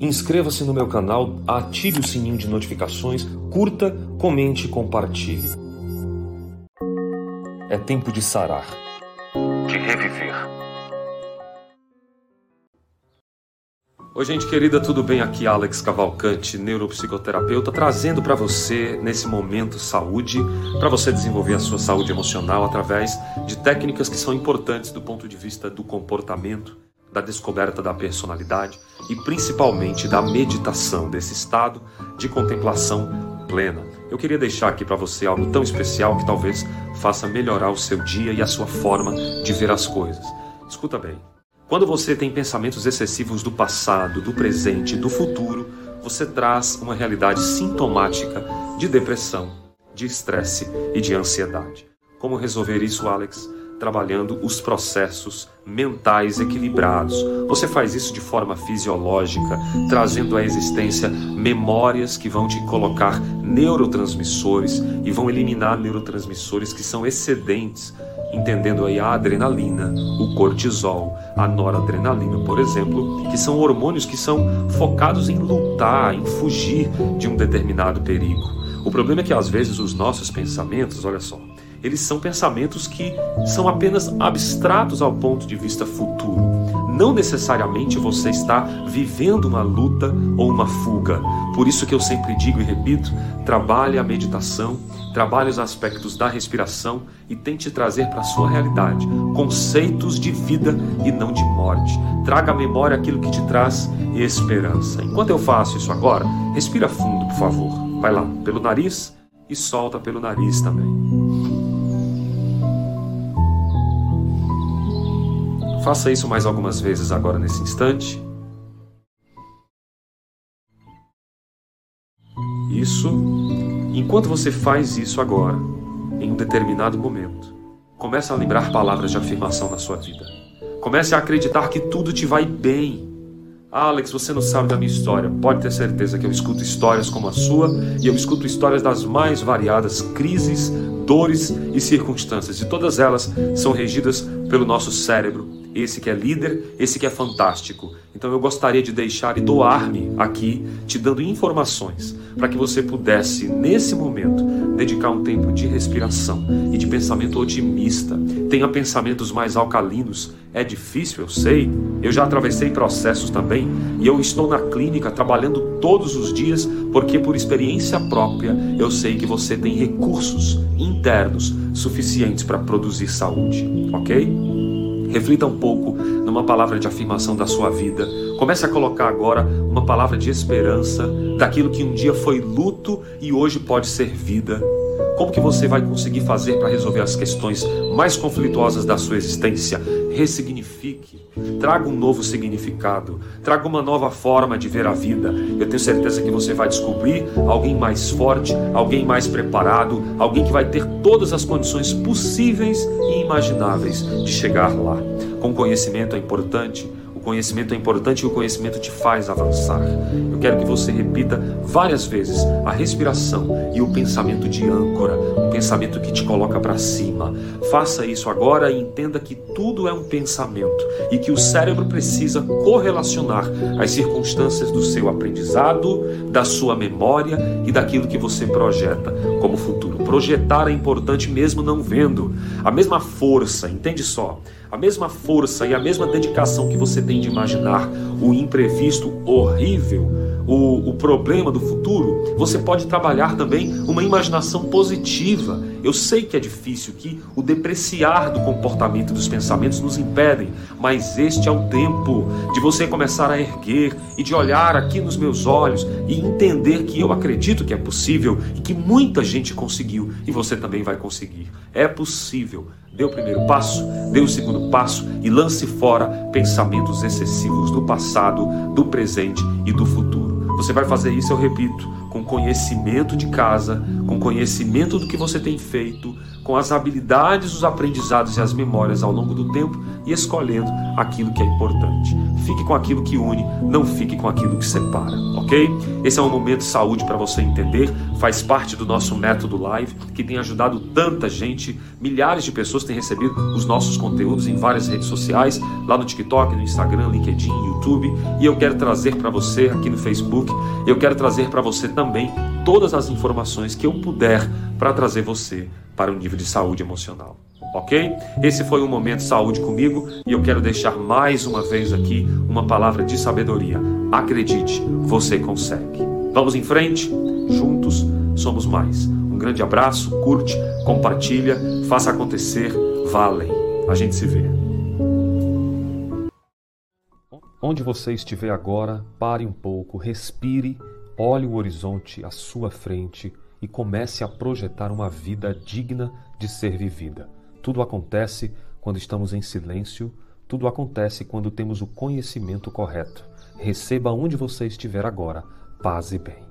Inscreva-se no meu canal, ative o sininho de notificações, curta, comente e compartilhe. É tempo de sarar, de reviver. Oi, gente querida, tudo bem? Aqui Alex Cavalcante, neuropsicoterapeuta, trazendo para você nesse momento saúde, para você desenvolver a sua saúde emocional através de técnicas que são importantes do ponto de vista do comportamento, da descoberta da personalidade e principalmente da meditação desse estado de contemplação plena. Eu queria deixar aqui para você algo tão especial que talvez faça melhorar o seu dia e a sua forma de ver as coisas. Escuta bem. Quando você tem pensamentos excessivos do passado, do presente, do futuro, você traz uma realidade sintomática de depressão, de estresse e de ansiedade. Como resolver isso, Alex? Trabalhando os processos mentais equilibrados. Você faz isso de forma fisiológica, trazendo à existência memórias que vão te colocar neurotransmissores e vão eliminar neurotransmissores que são excedentes entendendo aí a adrenalina, o cortisol, a noradrenalina, por exemplo, que são hormônios que são focados em lutar, em fugir de um determinado perigo. O problema é que às vezes os nossos pensamentos, olha só, eles são pensamentos que são apenas abstratos ao ponto de vista futuro. Não necessariamente você está vivendo uma luta ou uma fuga. Por isso que eu sempre digo e repito, trabalhe a meditação, trabalhe os aspectos da respiração e tente trazer para a sua realidade conceitos de vida e não de morte. Traga à memória aquilo que te traz esperança. Enquanto eu faço isso agora, respira fundo, por favor. Vai lá, pelo nariz e solta pelo nariz também. Faça isso mais algumas vezes agora nesse instante. Isso. Enquanto você faz isso agora, em um determinado momento, comece a lembrar palavras de afirmação na sua vida. Comece a acreditar que tudo te vai bem. Alex, você não sabe da minha história. Pode ter certeza que eu escuto histórias como a sua e eu escuto histórias das mais variadas crises, dores e circunstâncias. E todas elas são regidas pelo nosso cérebro esse que é líder, esse que é fantástico. Então eu gostaria de deixar e doar-me aqui, te dando informações, para que você pudesse, nesse momento, dedicar um tempo de respiração e de pensamento otimista. Tenha pensamentos mais alcalinos. É difícil, eu sei. Eu já atravessei processos também e eu estou na clínica trabalhando todos os dias, porque por experiência própria eu sei que você tem recursos internos suficientes para produzir saúde, ok? Reflita um pouco numa palavra de afirmação da sua vida. Comece a colocar agora uma palavra de esperança daquilo que um dia foi luto e hoje pode ser vida. Como que você vai conseguir fazer para resolver as questões mais conflituosas da sua existência? Ressignifique, traga um novo significado, traga uma nova forma de ver a vida. Eu tenho certeza que você vai descobrir alguém mais forte, alguém mais preparado, alguém que vai ter todas as condições possíveis e imagináveis de chegar lá. Com conhecimento é importante conhecimento é importante e o conhecimento te faz avançar. Eu quero que você repita várias vezes a respiração e o pensamento de âncora, um pensamento que te coloca para cima. Faça isso agora e entenda que tudo é um pensamento e que o cérebro precisa correlacionar as circunstâncias do seu aprendizado, da sua memória e daquilo que você projeta como futuro. Projetar é importante mesmo não vendo. A mesma força, entende só? A mesma força e a mesma dedicação que você tem de imaginar o imprevisto horrível, o, o problema do futuro, você pode trabalhar também uma imaginação positiva. Eu sei que é difícil, que o depreciar do comportamento dos pensamentos nos impedem, mas este é o tempo de você começar a erguer e de olhar aqui nos meus olhos e entender que eu acredito que é possível e que muita gente conseguiu e você também vai conseguir. É possível. Dê o primeiro passo, dê o segundo passo e lance fora pensamentos excessivos do passado, do presente e do futuro. Você vai fazer isso, eu repito, com conhecimento de casa, com conhecimento do que você tem feito, com as habilidades, os aprendizados e as memórias ao longo do tempo e escolhendo aquilo que é importante. Fique com aquilo que une, não fique com aquilo que separa, ok? Esse é um momento de saúde para você entender, faz parte do nosso método live que tem ajudado tanta gente, milhares de pessoas têm recebido os nossos conteúdos em várias redes sociais, lá no TikTok, no Instagram, LinkedIn, YouTube, e eu quero trazer para você aqui no Facebook, eu quero trazer para você também todas as informações que eu puder para trazer você para um nível de saúde emocional. Ok? Esse foi um momento saúde comigo e eu quero deixar mais uma vez aqui uma palavra de sabedoria. Acredite, você consegue. Vamos em frente? Juntos somos mais. Um grande abraço, curte, compartilha, faça acontecer, valem. A gente se vê. Onde você estiver agora, pare um pouco, respire Olhe o horizonte à sua frente e comece a projetar uma vida digna de ser vivida. Tudo acontece quando estamos em silêncio, tudo acontece quando temos o conhecimento correto. Receba onde você estiver agora, paz e bem.